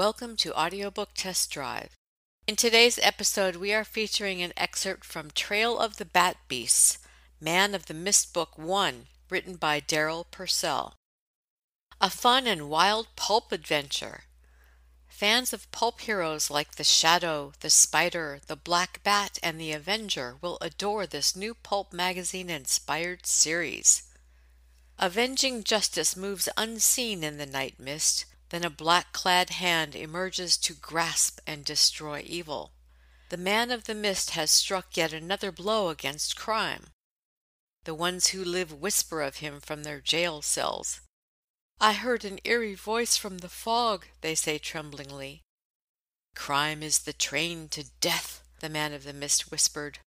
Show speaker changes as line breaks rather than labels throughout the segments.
Welcome to Audiobook Test Drive. In today's episode, we are featuring an excerpt from Trail of the Bat Beasts, Man of the Mist Book 1, written by Darryl Purcell. A fun and wild pulp adventure. Fans of pulp heroes like the Shadow, the Spider, the Black Bat, and the Avenger will adore this new pulp magazine inspired series. Avenging justice moves unseen in the night mist then a black clad hand emerges to grasp and destroy evil. The man of the mist has struck yet another blow against crime. The ones who live whisper of him from their jail cells. I heard an eerie voice from the fog, they say tremblingly. Crime is the train to death, the man of the mist whispered.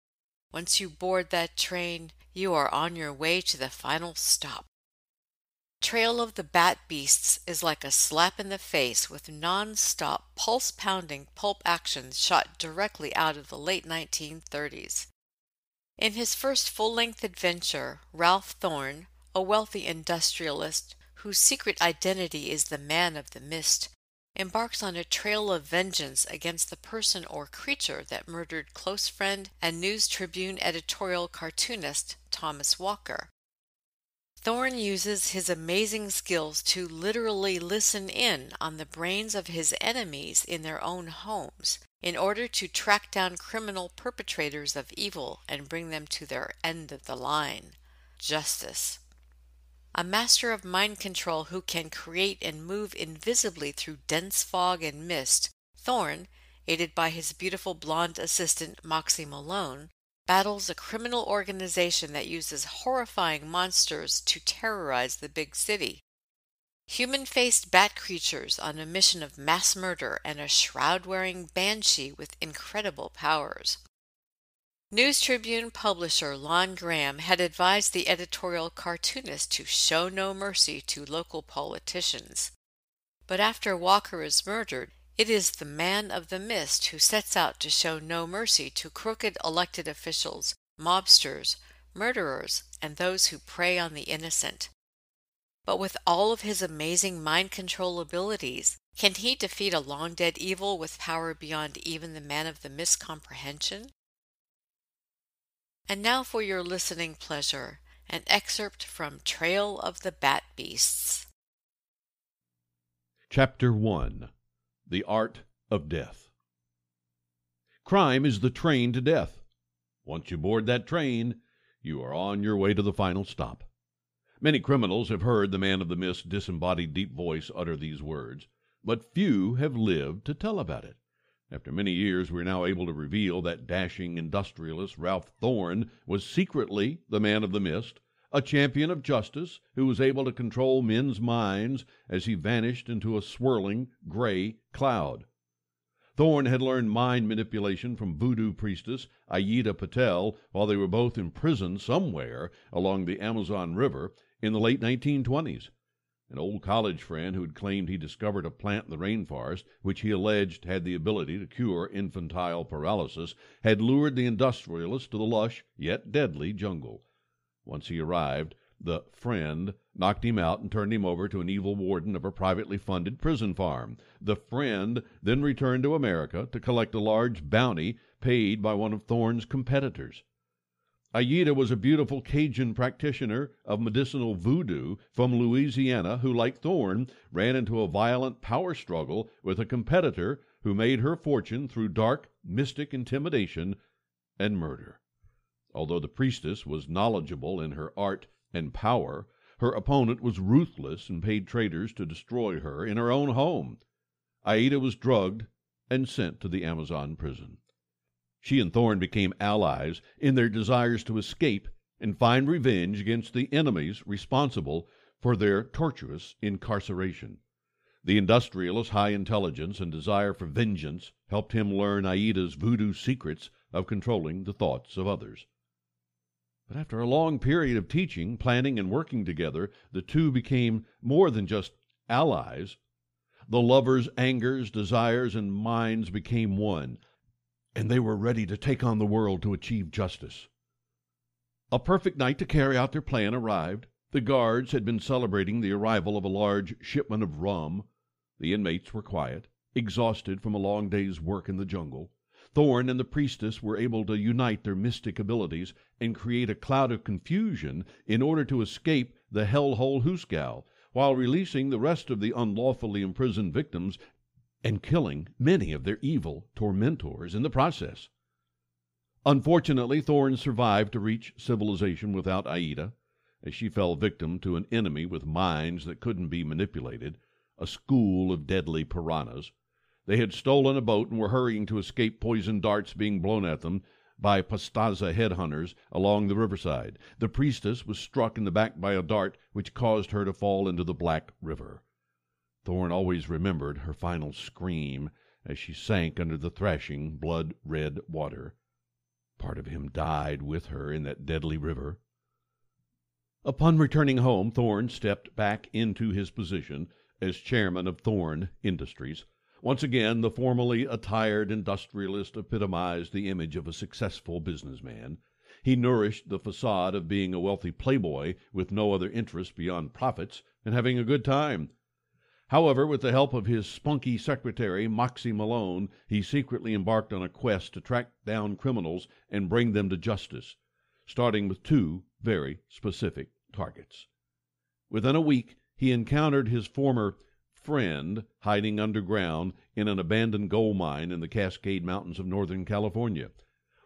Once you board that train, you are on your way to the final stop. Trail of the Bat Beasts is like a slap in the face with non-stop, pulse-pounding pulp action shot directly out of the late 1930s. In his first full-length adventure, Ralph Thorne, a wealthy industrialist whose secret identity is the Man of the Mist, embarks on a trail of vengeance against the person or creature that murdered close friend and News Tribune editorial cartoonist Thomas Walker. Thorne uses his amazing skills to literally listen in on the brains of his enemies in their own homes in order to track down criminal perpetrators of evil and bring them to their end of the line justice. A master of mind control who can create and move invisibly through dense fog and mist, Thorne, aided by his beautiful blonde assistant Moxie Malone, battles a criminal organization that uses horrifying monsters to terrorize the big city. Human faced bat creatures on a mission of mass murder and a shroud wearing banshee with incredible powers. News Tribune publisher Lon Graham had advised the editorial cartoonist to show no mercy to local politicians. But after Walker is murdered, it is the man of the mist who sets out to show no mercy to crooked elected officials, mobsters, murderers, and those who prey on the innocent. But with all of his amazing mind control abilities, can he defeat a long dead evil with power beyond even the man of the mist comprehension? And now for your listening pleasure, an excerpt from Trail of the Bat Beasts.
Chapter 1 the Art of Death. Crime is the train to death. Once you board that train, you are on your way to the final stop. Many criminals have heard the man of the mist's disembodied deep voice utter these words, but few have lived to tell about it. After many years, we are now able to reveal that dashing industrialist Ralph Thorne was secretly the man of the mist, a champion of justice who was able to control men's minds as he vanished into a swirling gray cloud. Thorne had learned mind manipulation from voodoo priestess Ayida Patel while they were both imprisoned somewhere along the Amazon River in the late 1920s. An old college friend who had claimed he discovered a plant in the rainforest which he alleged had the ability to cure infantile paralysis had lured the industrialist to the lush yet deadly jungle. Once he arrived, the "friend" knocked him out and turned him over to an evil warden of a privately funded prison farm. The "friend" then returned to America to collect a large bounty paid by one of Thorne's competitors. Aida was a beautiful Cajun practitioner of medicinal voodoo from Louisiana who, like Thorne, ran into a violent power struggle with a competitor who made her fortune through dark, mystic intimidation and murder. Although the priestess was knowledgeable in her art and power, her opponent was ruthless and paid traitors to destroy her in her own home. Aida was drugged and sent to the Amazon prison. She and Thorne became allies in their desires to escape and find revenge against the enemies responsible for their tortuous incarceration. The industrialist's high intelligence and desire for vengeance helped him learn Aida's voodoo secrets of controlling the thoughts of others. But after a long period of teaching, planning, and working together, the two became more than just allies. The lovers' angers, desires, and minds became one, and they were ready to take on the world to achieve justice. A perfect night to carry out their plan arrived. The guards had been celebrating the arrival of a large shipment of rum. The inmates were quiet. exhausted from a long day's work in the jungle, Thorne and the priestess were able to unite their mystic abilities and create a cloud of confusion in order to escape the hellhole Hooskow, while releasing the rest of the unlawfully imprisoned victims and killing many of their evil tormentors in the process. Unfortunately, Thorne survived to reach civilization without Aida, as she fell victim to an enemy with minds that couldn't be manipulated, a school of deadly piranhas. They had stolen a boat and were hurrying to escape poison darts being blown at them by Pastaza headhunters along the riverside. The priestess was struck in the back by a dart which caused her to fall into the Black River. Thorne always remembered her final scream as she sank under the thrashing, blood red water. Part of him died with her in that deadly river. Upon returning home, Thorne stepped back into his position as chairman of Thorne Industries. Once again, the formally attired industrialist epitomized the image of a successful businessman. He nourished the facade of being a wealthy playboy with no other interest beyond profits and having a good time. However, with the help of his spunky secretary, Moxie Malone, he secretly embarked on a quest to track down criminals and bring them to justice, starting with two very specific targets. Within a week, he encountered his former friend hiding underground in an abandoned gold mine in the Cascade Mountains of Northern California.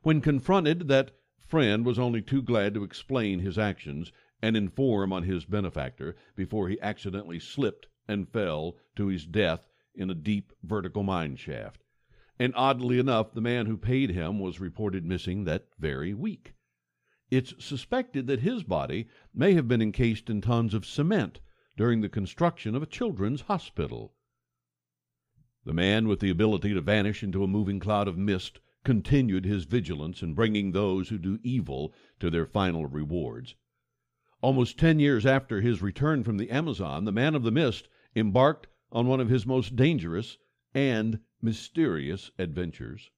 When confronted, that friend was only too glad to explain his actions and inform on his benefactor before he accidentally slipped and fell to his death in a deep vertical mine shaft. And oddly enough, the man who paid him was reported missing that very week. It's suspected that his body may have been encased in tons of cement during the construction of a children's hospital. The man with the ability to vanish into a moving cloud of mist continued his vigilance in bringing those who do evil to their final rewards. Almost ten years after his return from the Amazon, the man of the mist embarked on one of his most dangerous and mysterious adventures.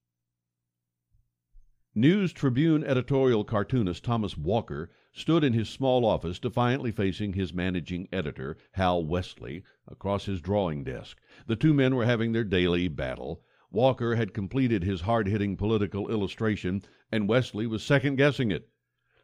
News Tribune editorial cartoonist Thomas Walker stood in his small office defiantly facing his managing editor, Hal Wesley, across his drawing desk. The two men were having their daily battle. Walker had completed his hard hitting political illustration, and Wesley was second guessing it.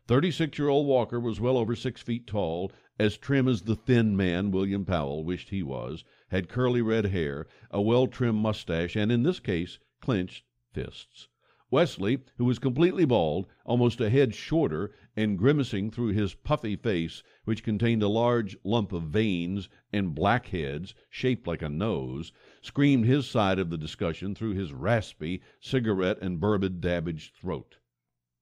Thirty six year old Walker was well over six feet tall, as trim as the thin man William Powell wished he was, had curly red hair, a well trimmed mustache, and, in this case, clenched fists. Wesley, who was completely bald, almost a head shorter, and grimacing through his puffy face, which contained a large lump of veins and blackheads shaped like a nose, screamed his side of the discussion through his raspy, cigarette and bourbon dabbaged throat.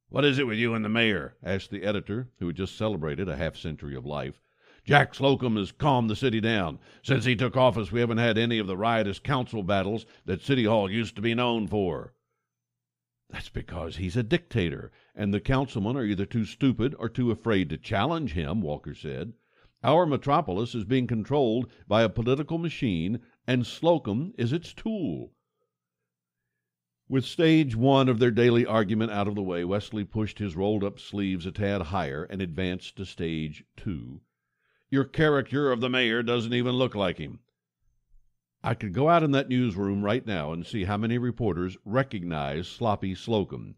What is it with you and the mayor? asked the editor, who had just celebrated a half century of life. Jack Slocum has calmed the city down. Since he took office, we haven't had any of the riotous council battles that City Hall used to be known for. That's because he's a dictator, and the councilmen are either too stupid or too afraid to challenge him, Walker said. Our metropolis is being controlled by a political machine, and Slocum is its tool. With stage one of their daily argument out of the way, Wesley pushed his rolled up sleeves a tad higher and advanced to stage two. Your character of the mayor doesn't even look like him. I could go out in that newsroom right now and see how many reporters recognize Sloppy Slocum.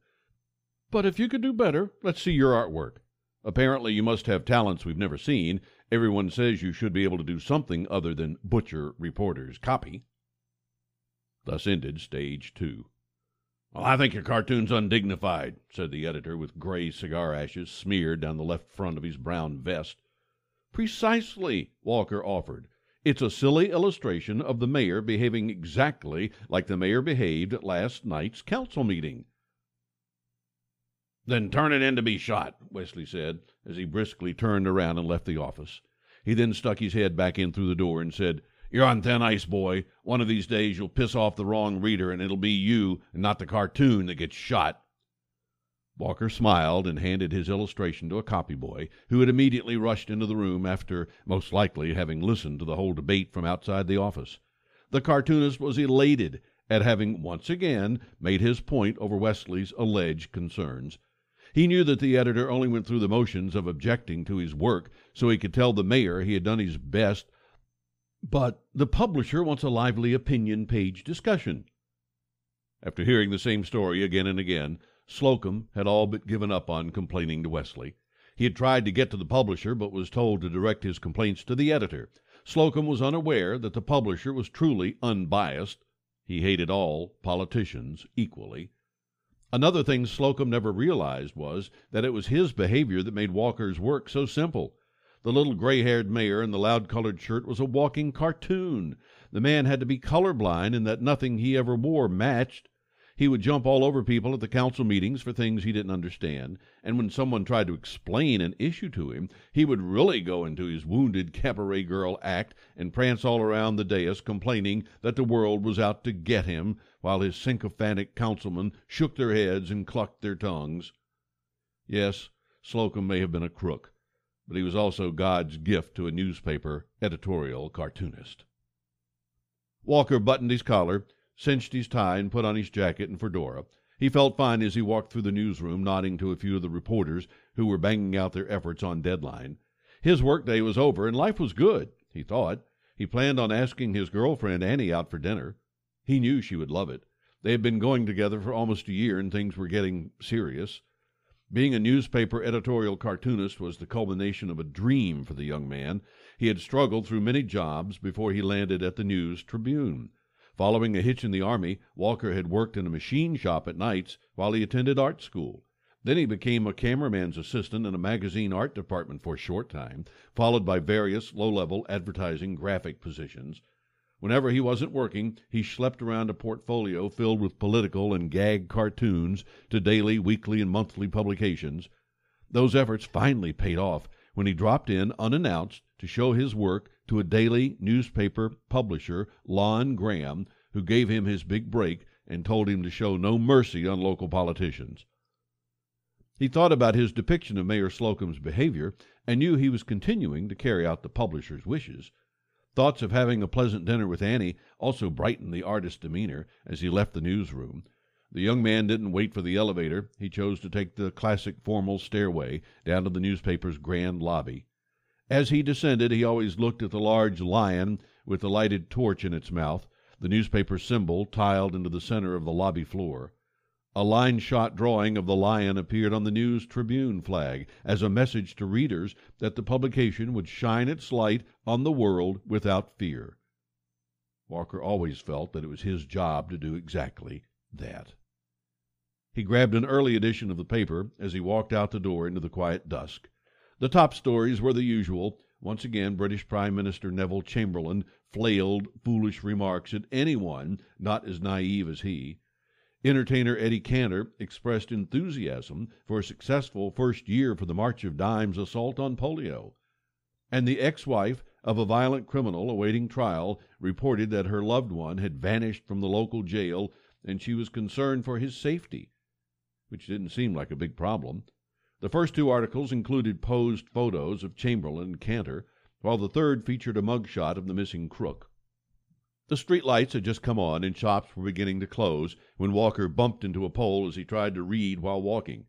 But if you could do better, let's see your artwork. Apparently, you must have talents we've never seen. Everyone says you should be able to do something other than butcher reporters' copy. Thus ended stage two. Well, I think your cartoon's undignified, said the editor, with gray cigar ashes smeared down the left front of his brown vest. Precisely, Walker offered. It's a silly illustration of the mayor behaving exactly like the mayor behaved at last night's council meeting. Then turn it in to be shot, Wesley said, as he briskly turned around and left the office. He then stuck his head back in through the door and said, you're on thin ice, boy. One of these days you'll piss off the wrong reader, and it'll be you and not the cartoon that gets shot. Walker smiled and handed his illustration to a copyboy, who had immediately rushed into the room after, most likely, having listened to the whole debate from outside the office. The cartoonist was elated at having once again made his point over Wesley's alleged concerns. He knew that the editor only went through the motions of objecting to his work so he could tell the mayor he had done his best But the publisher wants a lively opinion page discussion. After hearing the same story again and again, Slocum had all but given up on complaining to Wesley. He had tried to get to the publisher, but was told to direct his complaints to the editor. Slocum was unaware that the publisher was truly unbiased. He hated all politicians equally. Another thing Slocum never realized was that it was his behavior that made Walker's work so simple. The little gray haired mayor in the loud colored shirt was a walking cartoon. The man had to be color blind in that nothing he ever wore matched. He would jump all over people at the council meetings for things he didn't understand, and when someone tried to explain an issue to him, he would really go into his wounded cabaret girl act and prance all around the dais complaining that the world was out to get him, while his sycophantic councilmen shook their heads and clucked their tongues. Yes, Slocum may have been a crook, but he was also God's gift to a newspaper editorial cartoonist. Walker buttoned his collar cinched his tie, and put on his jacket and fedora. He felt fine as he walked through the newsroom, nodding to a few of the reporters who were banging out their efforts on deadline. His workday was over, and life was good, he thought. He planned on asking his girlfriend Annie out for dinner. He knew she would love it. They had been going together for almost a year, and things were getting serious. Being a newspaper editorial cartoonist was the culmination of a dream for the young man. He had struggled through many jobs before he landed at the News Tribune. Following a hitch in the Army, Walker had worked in a machine shop at nights while he attended art school. Then he became a cameraman's assistant in a magazine art department for a short time, followed by various low level advertising graphic positions. Whenever he wasn't working, he schlepped around a portfolio filled with political and gag cartoons to daily, weekly, and monthly publications. Those efforts finally paid off when he dropped in unannounced to show his work to a daily newspaper publisher, Lon Graham, who gave him his big break and told him to show no mercy on local politicians. He thought about his depiction of Mayor Slocum's behavior and knew he was continuing to carry out the publisher's wishes. Thoughts of having a pleasant dinner with Annie also brightened the artist's demeanor as he left the newsroom. The young man didn't wait for the elevator. He chose to take the classic formal stairway down to the newspaper's grand lobby. As he descended, he always looked at the large lion with the lighted torch in its mouth, the newspaper symbol tiled into the center of the lobby floor. A line shot drawing of the lion appeared on the News Tribune flag as a message to readers that the publication would shine its light on the world without fear. Walker always felt that it was his job to do exactly that. He grabbed an early edition of the paper as he walked out the door into the quiet dusk. The top stories were the usual. Once again, British Prime Minister Neville Chamberlain flailed foolish remarks at anyone not as naive as he. Entertainer Eddie Cantor expressed enthusiasm for a successful first year for the March of Dimes assault on polio. And the ex wife of a violent criminal awaiting trial reported that her loved one had vanished from the local jail and she was concerned for his safety, which didn't seem like a big problem. The first two articles included posed photos of Chamberlain and Cantor, while the third featured a mugshot of the missing crook. The street lights had just come on and shops were beginning to close when Walker bumped into a pole as he tried to read while walking.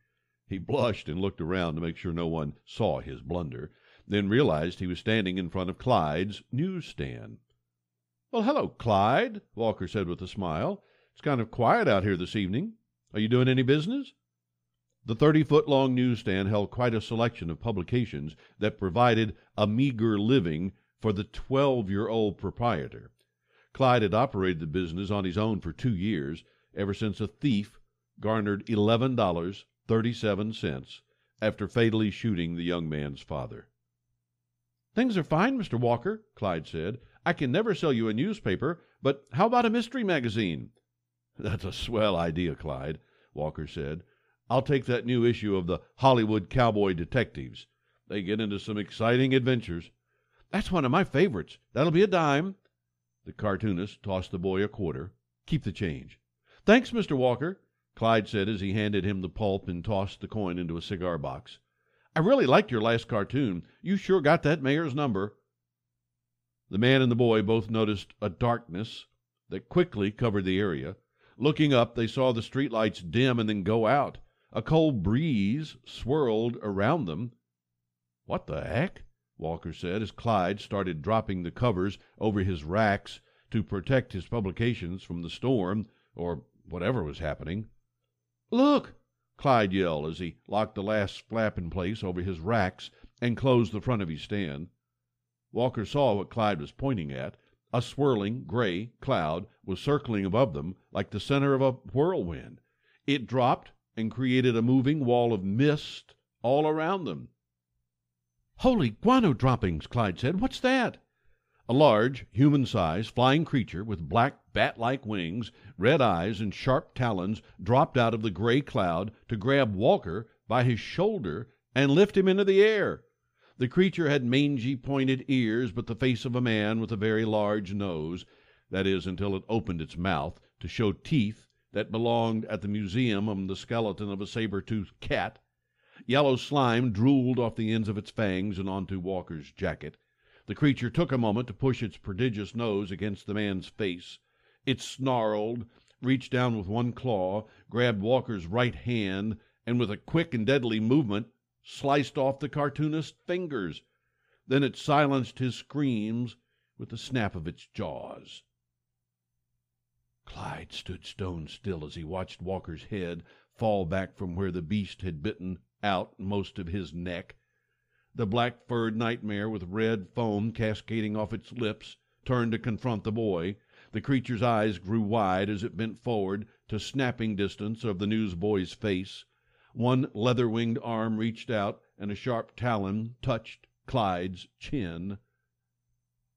He blushed and looked around to make sure no one saw his blunder, then realized he was standing in front of Clyde's newsstand. Well, hello, Clyde, Walker said with a smile. It's kind of quiet out here this evening. Are you doing any business? The 30 foot long newsstand held quite a selection of publications that provided a meager living for the 12 year old proprietor. Clyde had operated the business on his own for two years, ever since a thief garnered $11.37 after fatally shooting the young man's father. Things are fine, Mr. Walker, Clyde said. I can never sell you a newspaper, but how about a mystery magazine? That's a swell idea, Clyde, Walker said. I'll take that new issue of the Hollywood Cowboy Detectives. They get into some exciting adventures. That's one of my favorites. That'll be a dime. The cartoonist tossed the boy a quarter. Keep the change. Thanks, Mr. Walker, Clyde said as he handed him the pulp and tossed the coin into a cigar box. I really liked your last cartoon. You sure got that mayor's number. The man and the boy both noticed a darkness that quickly covered the area. Looking up, they saw the street lights dim and then go out. A cold breeze swirled around them. What the heck? Walker said as Clyde started dropping the covers over his racks to protect his publications from the storm or whatever was happening. Look! Clyde yelled as he locked the last flap in place over his racks and closed the front of his stand. Walker saw what Clyde was pointing at. A swirling gray cloud was circling above them like the center of a whirlwind. It dropped and created a moving wall of mist all around them. Holy guano droppings, Clyde said. What's that? A large, human sized, flying creature with black bat like wings, red eyes, and sharp talons dropped out of the gray cloud to grab Walker by his shoulder and lift him into the air. The creature had mangy, pointed ears, but the face of a man with a very large nose that is, until it opened its mouth to show teeth that belonged at the museum on the skeleton of a saber toothed cat. Yellow slime drooled off the ends of its fangs and onto Walker's jacket. The creature took a moment to push its prodigious nose against the man's face. It snarled, reached down with one claw, grabbed Walker's right hand, and with a quick and deadly movement sliced off the cartoonist's fingers. Then it silenced his screams with the snap of its jaws. Clyde stood stone still as he watched Walker's head fall back from where the beast had bitten out most of his neck. The black furred nightmare, with red foam cascading off its lips, turned to confront the boy. The creature's eyes grew wide as it bent forward to snapping distance of the newsboy's face. One leather winged arm reached out, and a sharp talon touched Clyde's chin.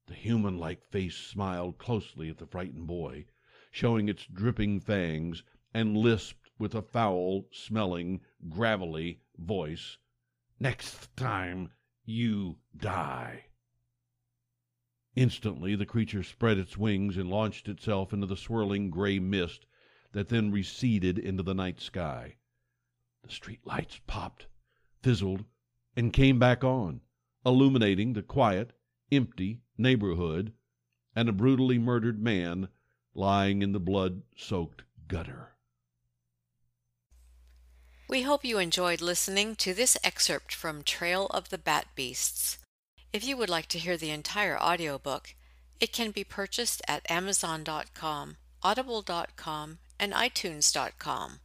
The human like face smiled closely at the frightened boy, showing its dripping fangs, and lisped with a foul smelling, gravelly voice, Next time you die. Instantly the creature spread its wings and launched itself into the swirling gray mist that then receded into the night sky. The street lights popped, fizzled, and came back on, illuminating the quiet, empty neighborhood and a brutally murdered man lying in the blood soaked gutter.
We hope you enjoyed listening to this excerpt from Trail of the Bat Beasts. If you would like to hear the entire audiobook, it can be purchased at Amazon.com, Audible.com, and iTunes.com.